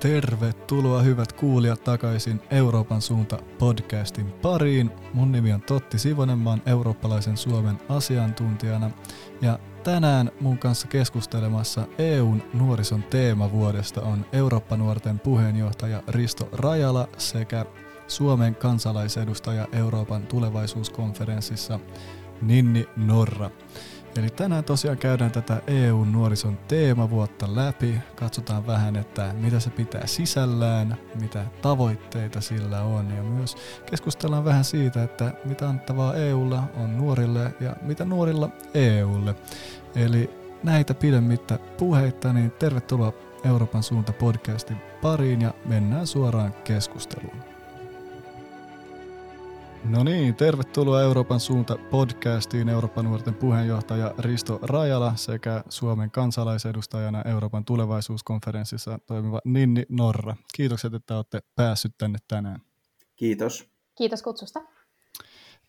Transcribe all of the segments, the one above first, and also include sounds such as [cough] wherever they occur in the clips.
Tervetuloa hyvät kuulijat takaisin Euroopan suunta podcastin pariin. Mun nimi on Totti Sivonen, mä oon eurooppalaisen Suomen asiantuntijana ja tänään mun kanssa keskustelemassa EUn nuorison teemavuodesta on Eurooppa-nuorten puheenjohtaja Risto Rajala sekä Suomen kansalaisedustaja Euroopan tulevaisuuskonferenssissa Ninni Norra. Eli tänään tosiaan käydään tätä EUn nuorison teemavuotta läpi. Katsotaan vähän, että mitä se pitää sisällään, mitä tavoitteita sillä on ja myös keskustellaan vähän siitä, että mitä annettavaa EUlla on nuorille ja mitä nuorilla EUlle. Eli näitä pidemmittä puheita, niin tervetuloa Euroopan suunta podcastin pariin ja mennään suoraan keskusteluun. No niin, tervetuloa Euroopan suunta podcastiin Euroopan nuorten puheenjohtaja Risto Rajala sekä Suomen kansalaisedustajana Euroopan tulevaisuuskonferenssissa toimiva Ninni Norra. Kiitokset, että olette päässyt tänne tänään. Kiitos. Kiitos kutsusta.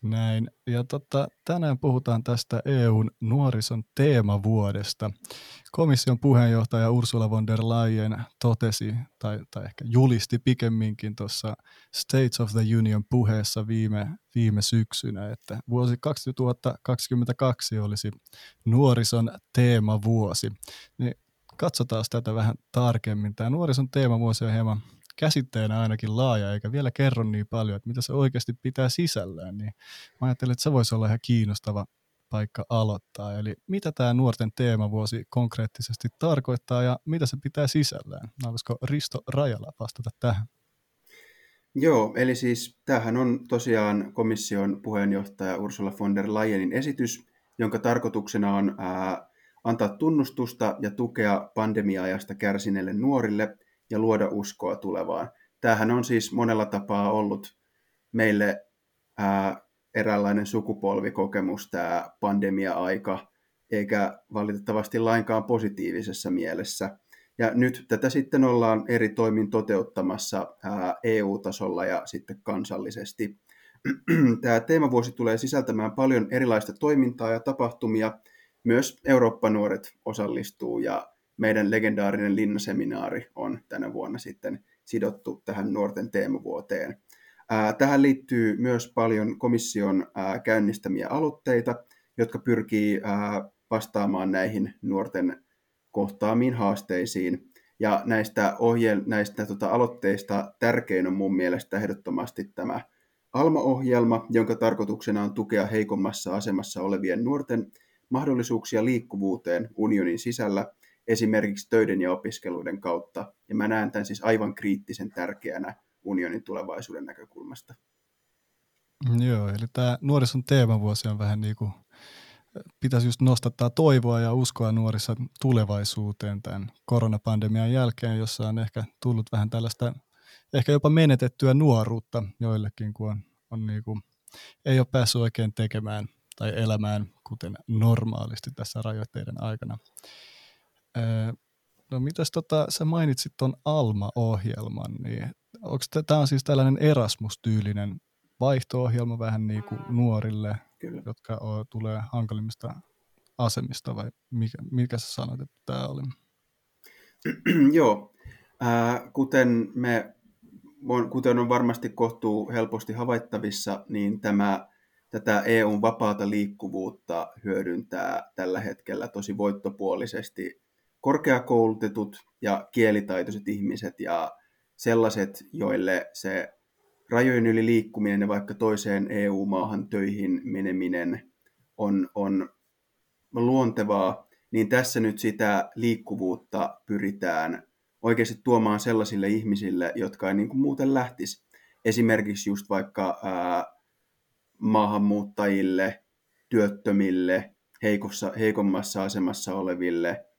Näin. Ja tota, tänään puhutaan tästä EUn nuorison teemavuodesta. Komission puheenjohtaja Ursula von der Leyen totesi, tai, tai ehkä julisti pikemminkin tuossa States of the Union puheessa viime, viime syksynä, että vuosi 2022 olisi nuorison teemavuosi. Niin katsotaan tätä vähän tarkemmin. Tämä nuorison teemavuosi on hieman käsitteenä ainakin laaja, eikä vielä kerro niin paljon, että mitä se oikeasti pitää sisällään, niin mä ajattelin, että se voisi olla ihan kiinnostava paikka aloittaa. Eli mitä tämä nuorten teemavuosi konkreettisesti tarkoittaa ja mitä se pitää sisällään? Haluaisiko Risto Rajala vastata tähän? Joo, eli siis tämähän on tosiaan komission puheenjohtaja Ursula von der Leyenin esitys, jonka tarkoituksena on ää, antaa tunnustusta ja tukea pandemia-ajasta kärsineille nuorille – ja luoda uskoa tulevaan. Tämähän on siis monella tapaa ollut meille ää, eräänlainen sukupolvikokemus tämä pandemia-aika, eikä valitettavasti lainkaan positiivisessa mielessä. Ja nyt tätä sitten ollaan eri toimin toteuttamassa ää, EU-tasolla ja sitten kansallisesti. [clears throat] Tämä teemavuosi tulee sisältämään paljon erilaista toimintaa ja tapahtumia. Myös Eurooppa-nuoret osallistuu ja meidän legendaarinen linnaseminaari on tänä vuonna sitten sidottu tähän nuorten teemavuoteen. Tähän liittyy myös paljon komission käynnistämiä aloitteita, jotka pyrkii vastaamaan näihin nuorten kohtaamiin haasteisiin. Ja näistä, ohje- näistä tota, aloitteista tärkein on mun mielestä ehdottomasti tämä ALMA-ohjelma, jonka tarkoituksena on tukea heikommassa asemassa olevien nuorten mahdollisuuksia liikkuvuuteen unionin sisällä esimerkiksi töiden ja opiskeluiden kautta. Ja mä näen tämän siis aivan kriittisen tärkeänä unionin tulevaisuuden näkökulmasta. Joo, eli tämä nuorison teemavuosi on vähän niin kuin, pitäisi just nostattaa toivoa ja uskoa nuorissa tulevaisuuteen tämän koronapandemian jälkeen, jossa on ehkä tullut vähän tällaista, ehkä jopa menetettyä nuoruutta joillekin, kun on, on niin kuin, ei ole päässyt oikein tekemään tai elämään kuten normaalisti tässä rajoitteiden aikana. No mitäs tota, sä mainitsit tuon Alma-ohjelman, niin onko tämä on siis tällainen Erasmus-tyylinen vaihto-ohjelma vähän niin kuin nuorille, Kyllä. jotka o, tulee hankalimmista asemista vai mikä, mikä sä sanoit, että tämä oli? [clears throat] Joo, äh, kuten, me, kuten on varmasti kohtuu helposti havaittavissa, niin tämä, tätä EUn vapaata liikkuvuutta hyödyntää tällä hetkellä tosi voittopuolisesti korkeakoulutetut ja kielitaitoiset ihmiset ja sellaiset, joille se rajojen yli liikkuminen ja vaikka toiseen EU-maahan töihin meneminen on, on luontevaa, niin tässä nyt sitä liikkuvuutta pyritään oikeasti tuomaan sellaisille ihmisille, jotka ei niin kuin muuten lähtisi. Esimerkiksi just vaikka ää, maahanmuuttajille, työttömille, heikossa, heikommassa asemassa oleville –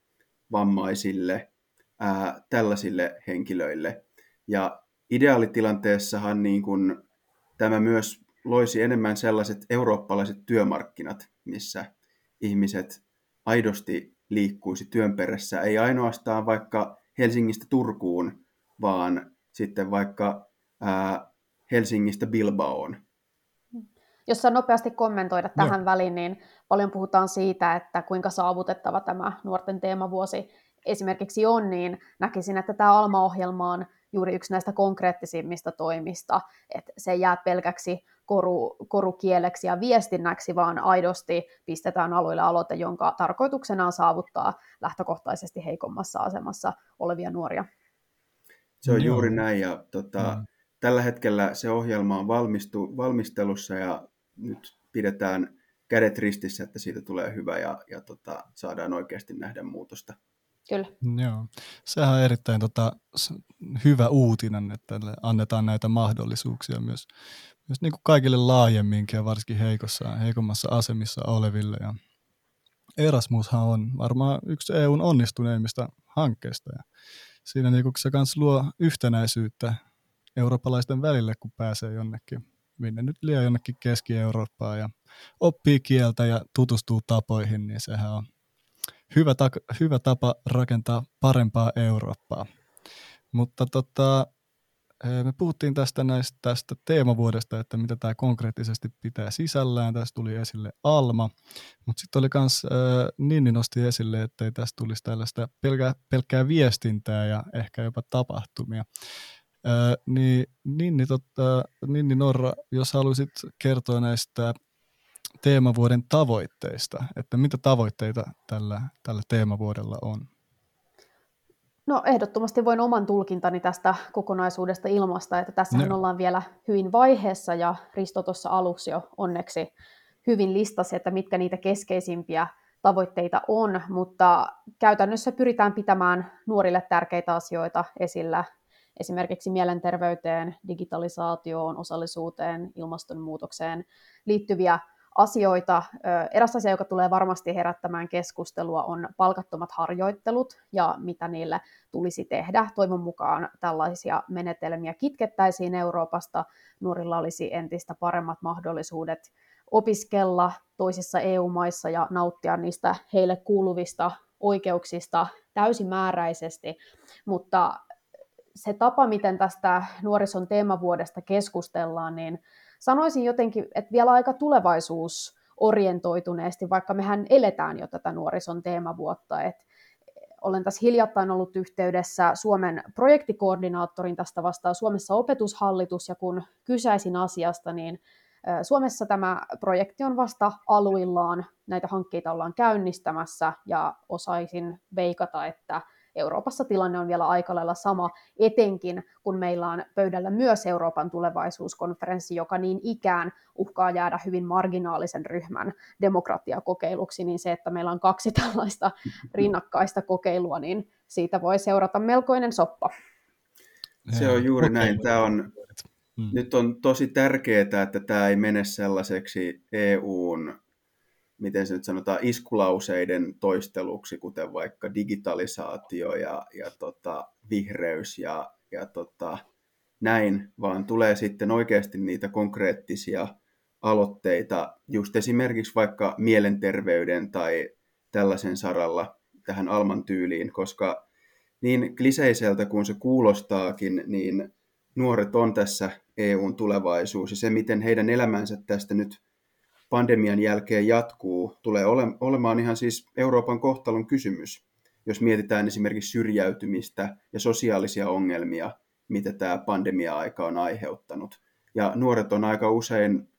vammaisille, ää, tällaisille henkilöille. Ja ideaalitilanteessahan niin kun, tämä myös loisi enemmän sellaiset eurooppalaiset työmarkkinat, missä ihmiset aidosti liikkuisi työn perässä, ei ainoastaan vaikka Helsingistä Turkuun, vaan sitten vaikka ää, Helsingistä Bilbaoon. Jos saa nopeasti kommentoida tähän no. väliin, niin paljon puhutaan siitä, että kuinka saavutettava tämä nuorten teemavuosi esimerkiksi on, niin näkisin, että tämä Alma-ohjelma on juuri yksi näistä konkreettisimmista toimista, että se ei jää pelkäksi koru, korukieleksi ja viestinnäksi, vaan aidosti pistetään alueille aloite, jonka tarkoituksena on saavuttaa lähtökohtaisesti heikommassa asemassa olevia nuoria. Se on juuri näin ja tota, mm. tällä hetkellä se ohjelma on valmistu, valmistelussa ja nyt pidetään kädet ristissä, että siitä tulee hyvä ja, ja tota, saadaan oikeasti nähdä muutosta. Kyllä. Joo. Sehän on erittäin tota, hyvä uutinen, että annetaan näitä mahdollisuuksia myös, myös niin kuin kaikille laajemminkin ja varsinkin heikossa, heikommassa asemissa oleville. Ja Erasmushan on varmaan yksi EUn onnistuneimmista hankkeista. Ja siinä niin kuin se kanssa luo yhtenäisyyttä eurooppalaisten välille, kun pääsee jonnekin, minne nyt liian jonnekin Keski-Eurooppaan ja oppii kieltä ja tutustuu tapoihin, niin sehän on hyvä, ta- hyvä tapa rakentaa parempaa Eurooppaa. Mutta tota, eh, me puhuttiin tästä, näistä, tästä teemavuodesta, että mitä tämä konkreettisesti pitää sisällään. Tässä tuli esille Alma, mutta sitten oli myös, äh, Ninni nosti esille, että ei tästä tulisi tällaista pelkää, pelkkää viestintää ja ehkä jopa tapahtumia. Äh, niin Ninni, totta, Ninni Norra, jos haluaisit kertoa näistä teemavuoden tavoitteista, että mitä tavoitteita tällä, tällä teemavuodella on? No ehdottomasti voin oman tulkintani tästä kokonaisuudesta ilmasta, että tässä no. ollaan vielä hyvin vaiheessa ja Risto tuossa aluksi jo onneksi hyvin listasi, että mitkä niitä keskeisimpiä tavoitteita on, mutta käytännössä pyritään pitämään nuorille tärkeitä asioita esillä, esimerkiksi mielenterveyteen, digitalisaatioon, osallisuuteen, ilmastonmuutokseen liittyviä asioita. Eräs asia, joka tulee varmasti herättämään keskustelua, on palkattomat harjoittelut ja mitä niille tulisi tehdä. Toivon mukaan tällaisia menetelmiä kitkettäisiin Euroopasta. Nuorilla olisi entistä paremmat mahdollisuudet opiskella toisissa EU-maissa ja nauttia niistä heille kuuluvista oikeuksista täysimääräisesti, mutta se tapa, miten tästä nuorison teemavuodesta keskustellaan, niin sanoisin jotenkin, että vielä aika tulevaisuus orientoituneesti, vaikka mehän eletään jo tätä nuorison teemavuotta. Et olen tässä hiljattain ollut yhteydessä Suomen projektikoordinaattorin tästä vastaan Suomessa opetushallitus, ja kun kysäisin asiasta, niin Suomessa tämä projekti on vasta aluillaan, näitä hankkeita ollaan käynnistämässä, ja osaisin veikata, että Euroopassa tilanne on vielä aika lailla sama, etenkin kun meillä on pöydällä myös Euroopan tulevaisuuskonferenssi, joka niin ikään uhkaa jäädä hyvin marginaalisen ryhmän demokratiakokeiluksi, niin se, että meillä on kaksi [laughs] tällaista rinnakkaista kokeilua, niin siitä voi seurata melkoinen soppa. Se on juuri näin. Tämä on, hmm. nyt on tosi tärkeää, että tämä ei mene sellaiseksi EUn miten se nyt sanotaan, iskulauseiden toisteluksi, kuten vaikka digitalisaatio ja, ja tota, vihreys ja, ja tota, näin, vaan tulee sitten oikeasti niitä konkreettisia aloitteita, just esimerkiksi vaikka mielenterveyden tai tällaisen saralla tähän Alman tyyliin, koska niin kliseiseltä kuin se kuulostaakin, niin nuoret on tässä EUn tulevaisuus ja se, miten heidän elämänsä tästä nyt pandemian jälkeen jatkuu, tulee ole, olemaan ihan siis Euroopan kohtalon kysymys, jos mietitään esimerkiksi syrjäytymistä ja sosiaalisia ongelmia, mitä tämä pandemia-aika on aiheuttanut. Ja nuoret on aika usein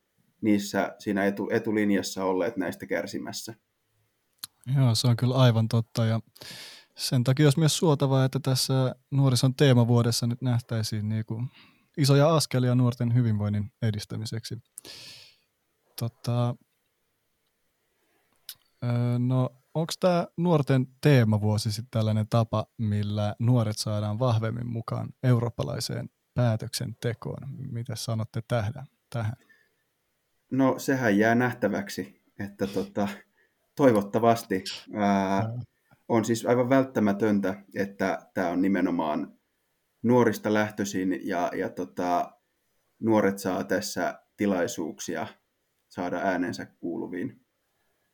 niissä siinä etu, etulinjassa olleet näistä kärsimässä. Joo, se on kyllä aivan totta. Ja sen takia olisi myös suotavaa, että tässä nuorison teemavuodessa nyt nähtäisiin niin kuin isoja askelia nuorten hyvinvoinnin edistämiseksi. Tota, no, onko tämä nuorten teemavuosi sitten tällainen tapa, millä nuoret saadaan vahvemmin mukaan eurooppalaiseen päätöksentekoon? Mitä sanotte tähän? tähän? No sehän jää nähtäväksi, että tota, toivottavasti ää, on siis aivan välttämätöntä, että tämä on nimenomaan nuorista lähtöisin ja, ja tota, nuoret saa tässä tilaisuuksia saada äänensä kuuluviin.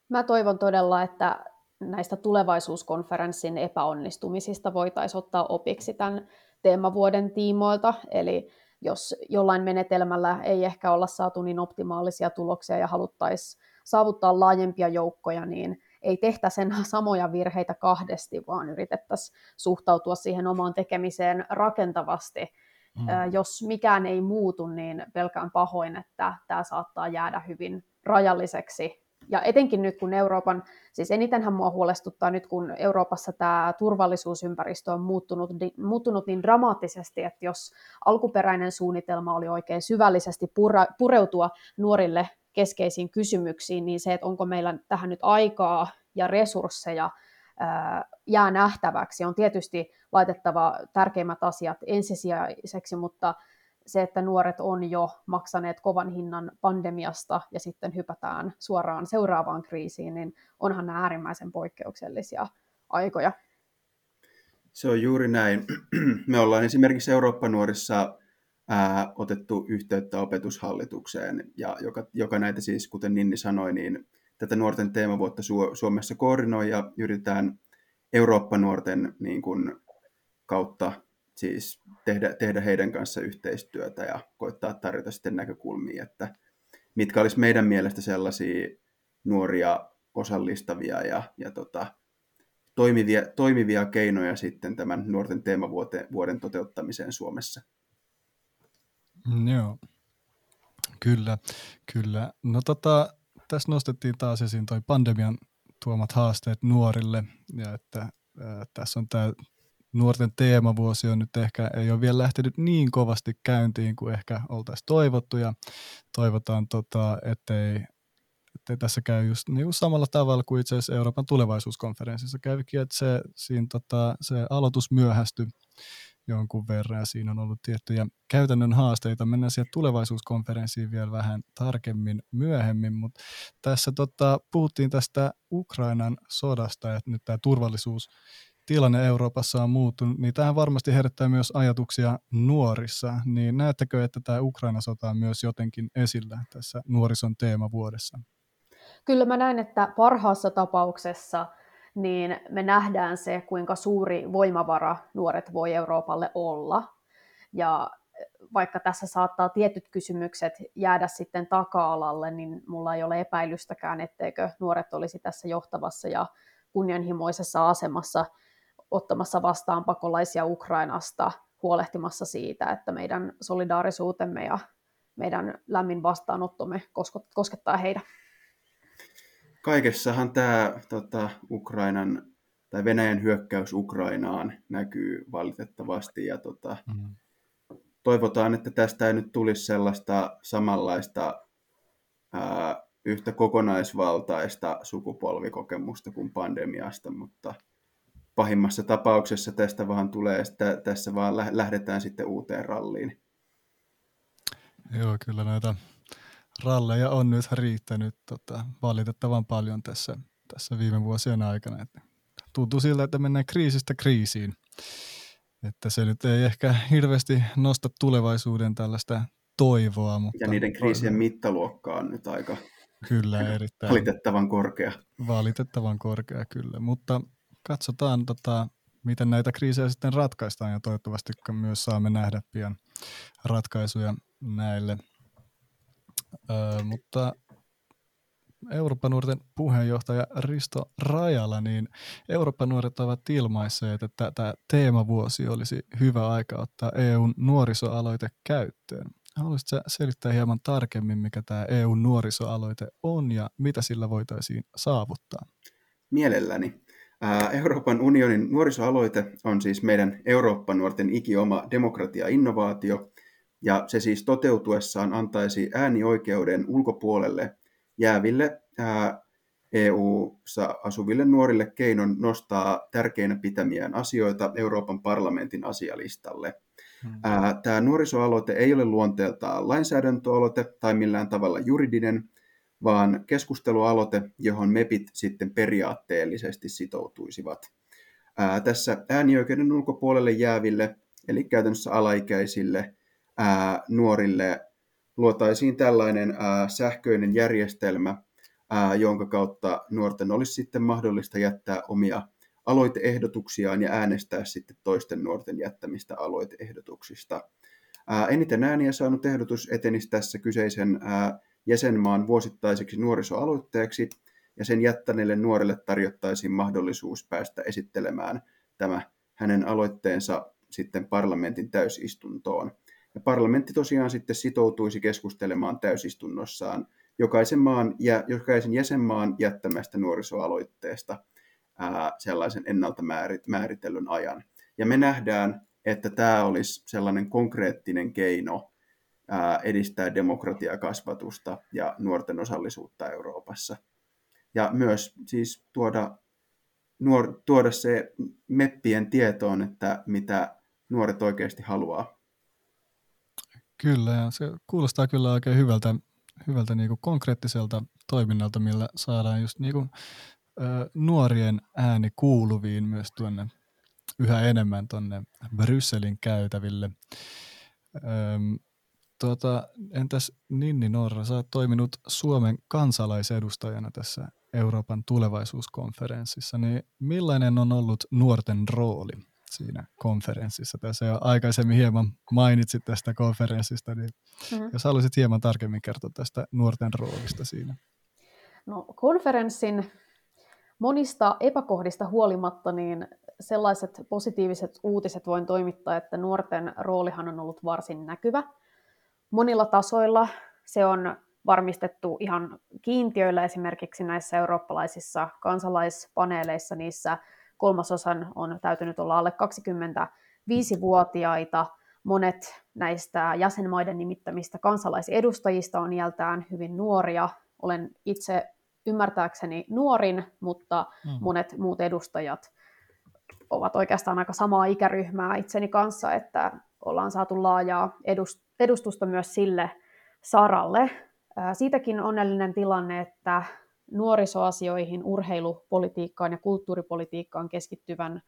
Mä toivon todella, että näistä tulevaisuuskonferenssin epäonnistumisista voitaisiin ottaa opiksi tämän teemavuoden tiimoilta. Eli jos jollain menetelmällä ei ehkä olla saatu niin optimaalisia tuloksia ja haluttaisiin saavuttaa laajempia joukkoja, niin ei tehtäisi enää [laughs] samoja virheitä kahdesti, vaan yritettäisiin suhtautua siihen omaan tekemiseen rakentavasti. Mm. Jos mikään ei muutu, niin pelkään pahoin, että tämä saattaa jäädä hyvin rajalliseksi ja etenkin nyt, kun Euroopan, siis enitenhän mua huolestuttaa nyt, kun Euroopassa tämä turvallisuusympäristö on muuttunut, muuttunut niin dramaattisesti, että jos alkuperäinen suunnitelma oli oikein syvällisesti pura, pureutua nuorille keskeisiin kysymyksiin, niin se, että onko meillä tähän nyt aikaa ja resursseja, jää nähtäväksi. On tietysti laitettava tärkeimmät asiat ensisijaiseksi, mutta se, että nuoret on jo maksaneet kovan hinnan pandemiasta ja sitten hypätään suoraan seuraavaan kriisiin, niin onhan nämä äärimmäisen poikkeuksellisia aikoja. Se on juuri näin. [clears throat] Me ollaan esimerkiksi Eurooppa-nuorissa ää, otettu yhteyttä opetushallitukseen, ja joka, joka näitä siis, kuten Ninni sanoi, niin tätä nuorten teemavuotta Suomessa koordinoi ja yritetään Eurooppa-nuorten niin kuin, kautta siis tehdä, tehdä heidän kanssa yhteistyötä ja koittaa tarjota sitten näkökulmia, että mitkä olisi meidän mielestä sellaisia nuoria osallistavia ja, ja tota, toimivia, toimivia keinoja sitten tämän nuorten teemavuoden toteuttamiseen Suomessa. Joo, kyllä, kyllä. No tota, tässä nostettiin taas esiin toi pandemian tuomat haasteet nuorille ja että äh, tässä on tämä nuorten teemavuosi on nyt ehkä, ei ole vielä lähtenyt niin kovasti käyntiin kuin ehkä oltaisiin toivottu ja toivotaan, tota, ettei, ettei tässä käy just niin samalla tavalla kuin itse asiassa Euroopan tulevaisuuskonferenssissa. Kävikin, että se, siinä, tota, se aloitus myöhästyi jonkun verran ja siinä on ollut tiettyjä käytännön haasteita. Mennään siihen tulevaisuuskonferenssiin vielä vähän tarkemmin myöhemmin, mutta tässä tota, puhuttiin tästä Ukrainan sodasta, että nyt tämä turvallisuus tilanne Euroopassa on muuttunut, niin tähän varmasti herättää myös ajatuksia nuorissa. Niin näettekö, että tämä Ukraina-sota on myös jotenkin esillä tässä nuorison teemavuodessa? Kyllä mä näen, että parhaassa tapauksessa niin me nähdään se, kuinka suuri voimavara nuoret voi Euroopalle olla. Ja vaikka tässä saattaa tietyt kysymykset jäädä sitten taka-alalle, niin mulla ei ole epäilystäkään, etteikö nuoret olisi tässä johtavassa ja kunnianhimoisessa asemassa ottamassa vastaan pakolaisia Ukrainasta, huolehtimassa siitä, että meidän solidaarisuutemme ja meidän lämmin vastaanottomme koskettaa heitä. Kaikessahan tämä tota, Ukrainan tai Venäjän hyökkäys Ukrainaan näkyy valitettavasti ja tota, mm. toivotaan, että tästä ei nyt tulisi sellaista samanlaista ää, yhtä kokonaisvaltaista sukupolvikokemusta kuin pandemiasta, mutta – pahimmassa tapauksessa tästä vaan tulee, että tässä vaan lähdetään sitten uuteen ralliin. Joo, kyllä näitä ralleja on nyt riittänyt tota, valitettavan paljon tässä, tässä viime vuosien aikana. Että tuntuu siltä, että mennään kriisistä kriisiin. Että se nyt ei ehkä hirveästi nosta tulevaisuuden tällaista toivoa. Mutta ja niiden kriisien on... mittaluokka on nyt aika kyllä, erittäin valitettavan korkea. Valitettavan korkea, kyllä. Mutta katsotaan, tota, miten näitä kriisejä sitten ratkaistaan ja toivottavasti myös saamme nähdä pian ratkaisuja näille. Öö, mutta Euroopan nuorten puheenjohtaja Risto Rajala, niin Euroopan nuoret ovat ilmaisseet, että tämä teemavuosi olisi hyvä aika ottaa EUn nuorisoaloite käyttöön. Haluaisitko selittää hieman tarkemmin, mikä tämä EUn nuorisoaloite on ja mitä sillä voitaisiin saavuttaa? Mielelläni. Euroopan unionin nuorisoaloite on siis meidän Eurooppa-nuorten ikioma demokratia-innovaatio, ja se siis toteutuessaan antaisi äänioikeuden ulkopuolelle jääville EU-ssa asuville nuorille keinon nostaa tärkeinä pitämiään asioita Euroopan parlamentin asialistalle. Hmm. Tämä nuorisoaloite ei ole luonteeltaan lainsäädäntöaloite tai millään tavalla juridinen, vaan keskustelualoite, johon MEPit sitten periaatteellisesti sitoutuisivat. Ää, tässä äänioikeuden ulkopuolelle jääville, eli käytännössä alaikäisille ää, nuorille, luotaisiin tällainen ää, sähköinen järjestelmä, ää, jonka kautta nuorten olisi sitten mahdollista jättää omia aloiteehdotuksiaan ja äänestää sitten toisten nuorten jättämistä aloiteehdotuksista. Ää, eniten ääniä saanut ehdotus etenisi tässä kyseisen ää, jäsenmaan vuosittaiseksi nuorisoaloitteeksi, ja sen jättäneelle nuorelle tarjottaisiin mahdollisuus päästä esittelemään tämä hänen aloitteensa sitten parlamentin täysistuntoon. Ja parlamentti tosiaan sitten sitoutuisi keskustelemaan täysistunnossaan jokaisen, maan, ja, jokaisen jäsenmaan jättämästä nuorisoaloitteesta ää, sellaisen ennalta määritellyn ajan. Ja me nähdään, että tämä olisi sellainen konkreettinen keino ää, edistää demokratiakasvatusta ja nuorten osallisuutta Euroopassa. Ja myös siis tuoda, nuor, tuoda se meppien tietoon, että mitä nuoret oikeasti haluaa. Kyllä, ja se kuulostaa kyllä oikein hyvältä, hyvältä niin kuin konkreettiselta toiminnalta, millä saadaan just niin kuin, ö, nuorien ääni kuuluviin myös tuonne yhä enemmän tuonne Brysselin käytäville. Öm, tuota, entäs Ninni Norra, sä oot toiminut Suomen kansalaisedustajana tässä Euroopan tulevaisuuskonferenssissa, niin millainen on ollut nuorten rooli siinä konferenssissa? Tässä jo aikaisemmin hieman mainitsit tästä konferenssista, niin mm-hmm. jos haluaisit hieman tarkemmin kertoa tästä nuorten roolista siinä. No, konferenssin monista epäkohdista huolimatta, niin sellaiset positiiviset uutiset voin toimittaa, että nuorten roolihan on ollut varsin näkyvä. Monilla tasoilla se on varmistettu ihan kiintiöillä esimerkiksi näissä eurooppalaisissa kansalaispaneeleissa, niissä kolmasosan on täytynyt olla alle 25-vuotiaita. Monet näistä jäsenmaiden nimittämistä kansalaisedustajista on iältään hyvin nuoria. Olen itse ymmärtääkseni nuorin, mutta mm. monet muut edustajat ovat oikeastaan aika samaa ikäryhmää itseni kanssa, että ollaan saatu laajaa edustusta myös sille saralle. Siitäkin onnellinen tilanne, että nuorisoasioihin, urheilupolitiikkaan ja kulttuuripolitiikkaan keskittyvän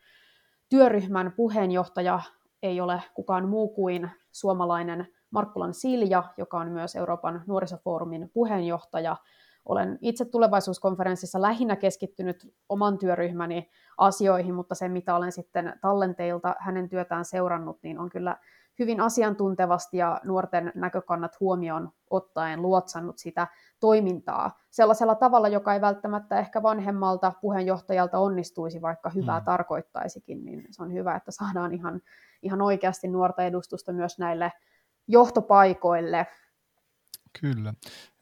työryhmän puheenjohtaja ei ole kukaan muu kuin suomalainen Markkulan Silja, joka on myös Euroopan nuorisofoorumin puheenjohtaja. Olen itse tulevaisuuskonferenssissa lähinnä keskittynyt oman työryhmäni asioihin, mutta se mitä olen sitten tallenteilta hänen työtään seurannut, niin on kyllä hyvin asiantuntevasti ja nuorten näkökannat huomioon ottaen luotsannut sitä toimintaa sellaisella tavalla, joka ei välttämättä ehkä vanhemmalta puheenjohtajalta onnistuisi, vaikka hyvää mm. tarkoittaisikin, niin se on hyvä, että saadaan ihan, ihan oikeasti nuorta edustusta myös näille johtopaikoille. Kyllä.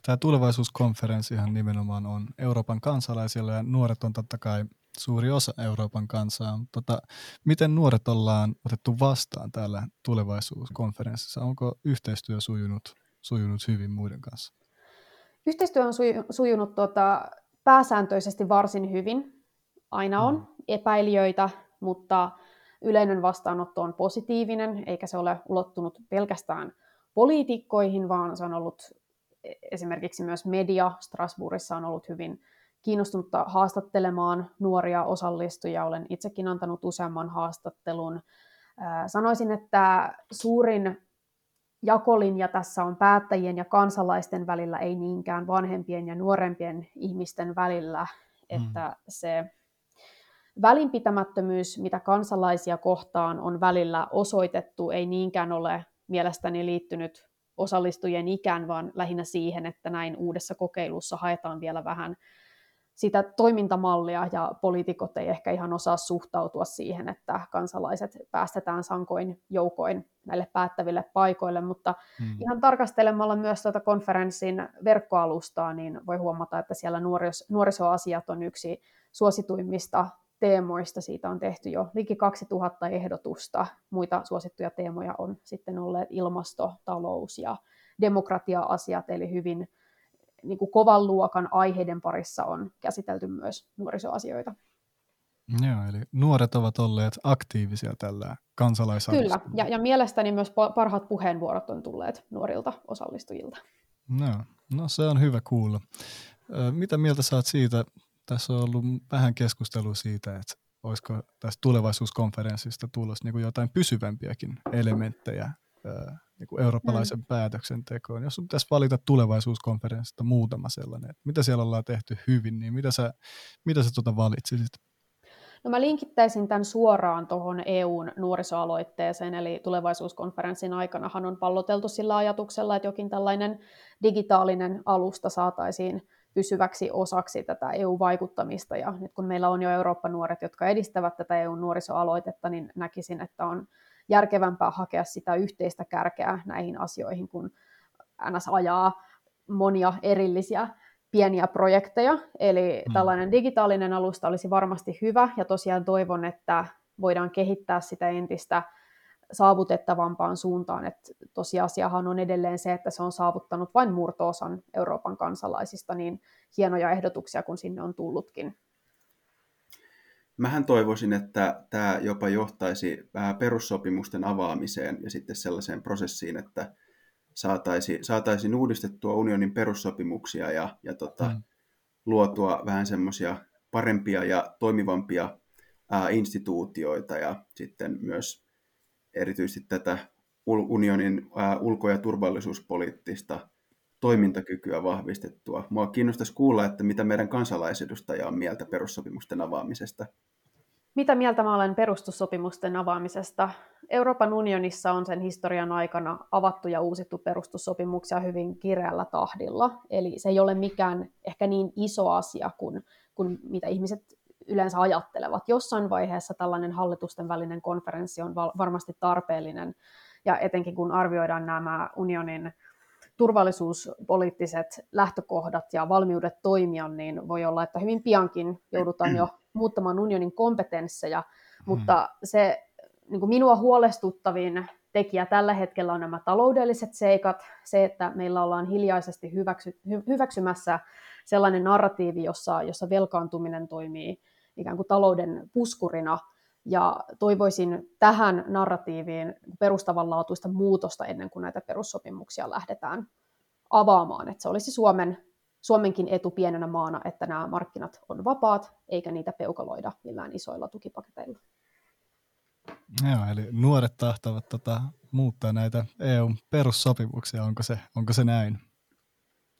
Tämä tulevaisuuskonferenssihan nimenomaan on Euroopan kansalaisilla ja nuoret on totta kai suuri osa Euroopan kansaa. Tota, miten nuoret ollaan otettu vastaan täällä tulevaisuuskonferenssissa? Onko yhteistyö sujunut, sujunut hyvin muiden kanssa? Yhteistyö on sujunut tuota, pääsääntöisesti varsin hyvin. Aina on mm. epäilijöitä, mutta yleinen vastaanotto on positiivinen, eikä se ole ulottunut pelkästään poliitikkoihin, vaan se on ollut e-, esimerkiksi myös media Strasbourgissa on ollut hyvin kiinnostunutta haastattelemaan nuoria osallistujia. Olen itsekin antanut useamman haastattelun. Sanoisin, että suurin jakolinja tässä on päättäjien ja kansalaisten välillä, ei niinkään vanhempien ja nuorempien ihmisten välillä, mm. että se välinpitämättömyys, mitä kansalaisia kohtaan on välillä osoitettu, ei niinkään ole mielestäni liittynyt osallistujien ikään, vaan lähinnä siihen, että näin uudessa kokeilussa haetaan vielä vähän sitä toimintamallia ja poliitikot ei ehkä ihan osaa suhtautua siihen, että kansalaiset päästetään sankoin joukoin näille päättäville paikoille, mutta hmm. ihan tarkastelemalla myös tuota konferenssin verkkoalustaa, niin voi huomata, että siellä nuoris- nuorisoasiat on yksi suosituimmista teemoista. Siitä on tehty jo liki 2000 ehdotusta. Muita suosittuja teemoja on sitten olleet ilmasto, talous ja demokratia-asiat, eli hyvin niin kuin kovan luokan aiheiden parissa on käsitelty myös nuorisoasioita. Joo, eli nuoret ovat olleet aktiivisia tällä kansalaisarvolla. Kyllä, ja, ja mielestäni myös parhaat puheenvuorot on tulleet nuorilta osallistujilta. No, no se on hyvä kuulla. Mitä mieltä saat siitä, tässä on ollut vähän keskustelua siitä, että olisiko tästä tulevaisuuskonferenssista tulossa niin jotain pysyvämpiäkin elementtejä niin kuin eurooppalaisen mm. päätöksentekoon. Jos pitäisi valita tulevaisuuskonferenssista muutama sellainen, että mitä siellä ollaan tehty hyvin, niin mitä sä, mitä sä tuota valitsisit? No mä linkittäisin tämän suoraan tuohon EUn nuorisoaloitteeseen, eli tulevaisuuskonferenssin aikanahan on palloteltu sillä ajatuksella, että jokin tällainen digitaalinen alusta saataisiin pysyväksi osaksi tätä EU-vaikuttamista. Ja nyt kun meillä on jo Eurooppa-nuoret, jotka edistävät tätä EU-nuorisoaloitetta, niin näkisin, että on järkevämpää hakea sitä yhteistä kärkeä näihin asioihin, kun NS ajaa monia erillisiä pieniä projekteja. Eli mm. tällainen digitaalinen alusta olisi varmasti hyvä, ja tosiaan toivon, että voidaan kehittää sitä entistä saavutettavampaan suuntaan. että tosiasiahan on edelleen se, että se on saavuttanut vain murtoosan Euroopan kansalaisista, niin hienoja ehdotuksia kun sinne on tullutkin. Mähän toivoisin, että tämä jopa johtaisi perussopimusten avaamiseen ja sitten sellaiseen prosessiin, että saataisiin, saataisiin uudistettua unionin perussopimuksia ja, ja tota, mm. luotua vähän semmoisia parempia ja toimivampia ää, instituutioita ja sitten myös erityisesti tätä unionin ää, ulko- ja turvallisuuspoliittista toimintakykyä vahvistettua. Mua kiinnostaisi kuulla, että mitä meidän kansalaisedustaja on mieltä perussopimusten avaamisesta. Mitä mieltä mä olen perustussopimusten avaamisesta? Euroopan unionissa on sen historian aikana avattu ja uusittu perustussopimuksia hyvin kireällä tahdilla. Eli se ei ole mikään ehkä niin iso asia kuin, kuin mitä ihmiset yleensä ajattelevat. Jossain vaiheessa tällainen hallitusten välinen konferenssi on varmasti tarpeellinen, ja etenkin kun arvioidaan nämä unionin turvallisuuspoliittiset lähtökohdat ja valmiudet toimia, niin voi olla, että hyvin piankin joudutaan jo [clears throat] muuttamaan unionin kompetensseja, mutta se niin kuin minua huolestuttavin tekijä tällä hetkellä on nämä taloudelliset seikat, se, että meillä ollaan hiljaisesti hyväksy, hyväksymässä sellainen narratiivi, jossa, jossa velkaantuminen toimii ikään kuin talouden puskurina, ja toivoisin tähän narratiiviin perustavanlaatuista muutosta ennen kuin näitä perussopimuksia lähdetään avaamaan. Että se olisi Suomen, Suomenkin etu pienenä maana, että nämä markkinat on vapaat, eikä niitä peukaloida millään isoilla tukipaketeilla. Joo, eli nuoret tahtovat tota, muuttaa näitä EU-perussopimuksia, onko se, onko se näin?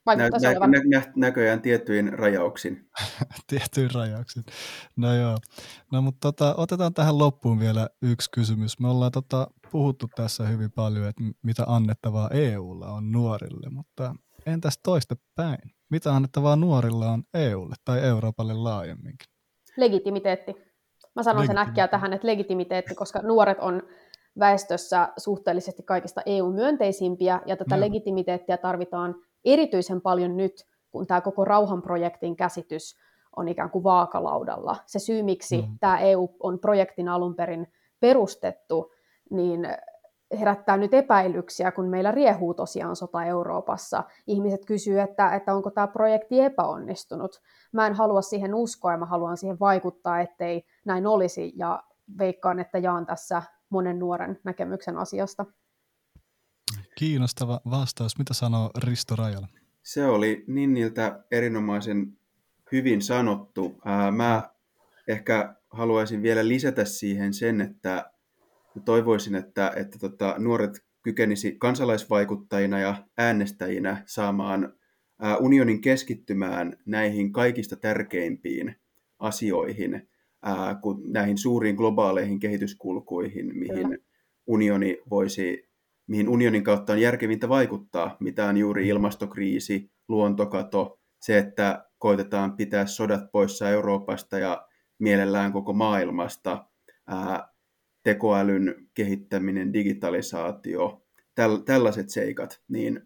Vaikuttaisi nä-. Nä- nä- näköjään tiettyin rajauksin. [laughs] tiettyin rajauksin. No joo. No mutta tota, otetaan tähän loppuun vielä yksi kysymys. Me ollaan tota, puhuttu tässä hyvin paljon, että mitä annettavaa EUlla on nuorille, mutta entäs toista päin? Mitä annettavaa nuorilla on EUlle tai Euroopalle laajemminkin? Legitimiteetti. Mä sanon sen äkkiä tähän, että legitimiteetti, koska nuoret on väestössä suhteellisesti kaikista EU-myönteisimpiä, ja tätä no. legitimiteettiä tarvitaan erityisen paljon nyt, kun tämä koko rauhanprojektin käsitys on ikään kuin vaakalaudalla. Se syy, miksi mm. tämä EU on projektin alun perin perustettu, niin herättää nyt epäilyksiä, kun meillä riehuu tosiaan sota Euroopassa. Ihmiset kysyvät, että, että onko tämä projekti epäonnistunut. Mä en halua siihen uskoa ja mä haluan siihen vaikuttaa, ettei näin olisi ja veikkaan, että jaan tässä monen nuoren näkemyksen asiasta. Kiinnostava vastaus. Mitä sanoo Risto Rajala? Se oli Ninniltä erinomaisen hyvin sanottu. Mä ehkä haluaisin vielä lisätä siihen sen, että toivoisin, että, että tota, nuoret kykenisi kansalaisvaikuttajina ja äänestäjinä saamaan unionin keskittymään näihin kaikista tärkeimpiin asioihin, näihin suuriin globaaleihin kehityskulkuihin, mihin unioni voisi mihin unionin kautta on järkevintä vaikuttaa, mitä on juuri mm. ilmastokriisi, luontokato, se, että koitetaan pitää sodat poissa Euroopasta ja mielellään koko maailmasta, ää, tekoälyn kehittäminen, digitalisaatio, täl, tällaiset seikat, niin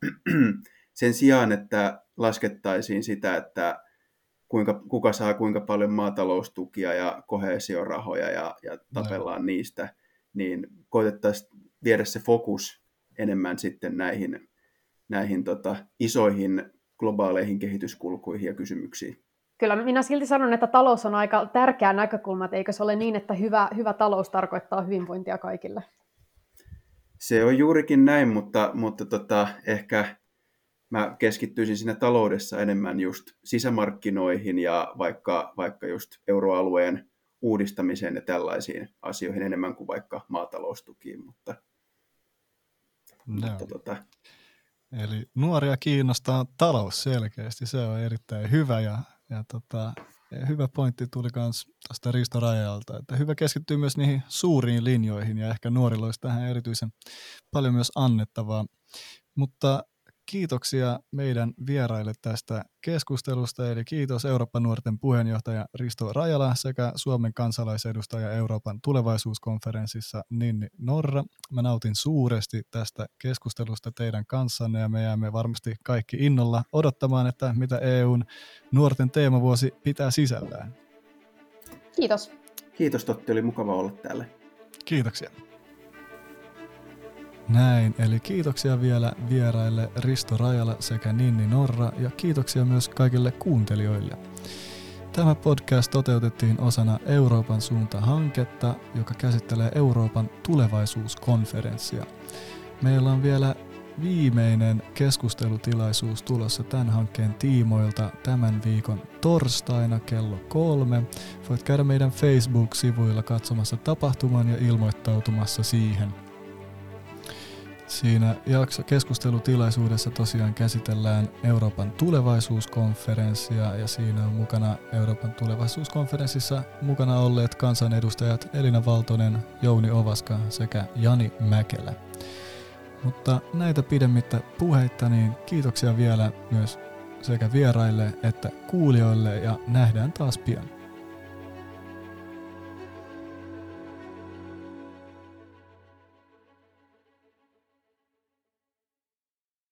[clears throat] sen sijaan, että laskettaisiin sitä, että kuinka, kuka saa kuinka paljon maataloustukia ja kohesiorahoja ja, ja tapellaan no. niistä, niin koitettaisiin viedä se fokus enemmän sitten näihin, näihin tota, isoihin globaaleihin kehityskulkuihin ja kysymyksiin. Kyllä minä silti sanon, että talous on aika tärkeä näkökulma, että eikö se ole niin, että hyvä, hyvä talous tarkoittaa hyvinvointia kaikille? Se on juurikin näin, mutta, mutta tota, ehkä mä keskittyisin siinä taloudessa enemmän just sisämarkkinoihin ja vaikka, vaikka just euroalueen uudistamiseen ja tällaisiin asioihin enemmän kuin vaikka maataloustukiin, mutta mutta, tota... Eli nuoria kiinnostaa talous selkeästi, se on erittäin hyvä ja, ja tota, hyvä pointti tuli myös tuosta Risto Rajalta, että hyvä keskittyy myös niihin suuriin linjoihin ja ehkä nuorilla olisi tähän erityisen paljon myös annettavaa. Mutta kiitoksia meidän vieraille tästä keskustelusta, eli kiitos Euroopan nuorten puheenjohtaja Risto Rajala sekä Suomen kansalaisedustaja Euroopan tulevaisuuskonferenssissa Ninni Norra. Mä nautin suuresti tästä keskustelusta teidän kanssanne ja me jäämme varmasti kaikki innolla odottamaan, että mitä EUn nuorten teemavuosi pitää sisällään. Kiitos. Kiitos Totti, oli mukava olla täällä. Kiitoksia. Näin, eli kiitoksia vielä vieraille Risto Rajala sekä Ninni Norra ja kiitoksia myös kaikille kuuntelijoille. Tämä podcast toteutettiin osana Euroopan suunta-hanketta, joka käsittelee Euroopan tulevaisuuskonferenssia. Meillä on vielä viimeinen keskustelutilaisuus tulossa tämän hankkeen tiimoilta tämän viikon torstaina kello kolme. Voit käydä meidän Facebook-sivuilla katsomassa tapahtuman ja ilmoittautumassa siihen. Siinä jakso keskustelutilaisuudessa tosiaan käsitellään Euroopan tulevaisuuskonferenssia ja siinä on mukana Euroopan tulevaisuuskonferenssissa mukana olleet kansanedustajat Elina Valtonen, Jouni Ovaska sekä Jani Mäkelä. Mutta näitä pidemmittä puheitta, niin kiitoksia vielä myös sekä vieraille että kuulijoille ja nähdään taas pian.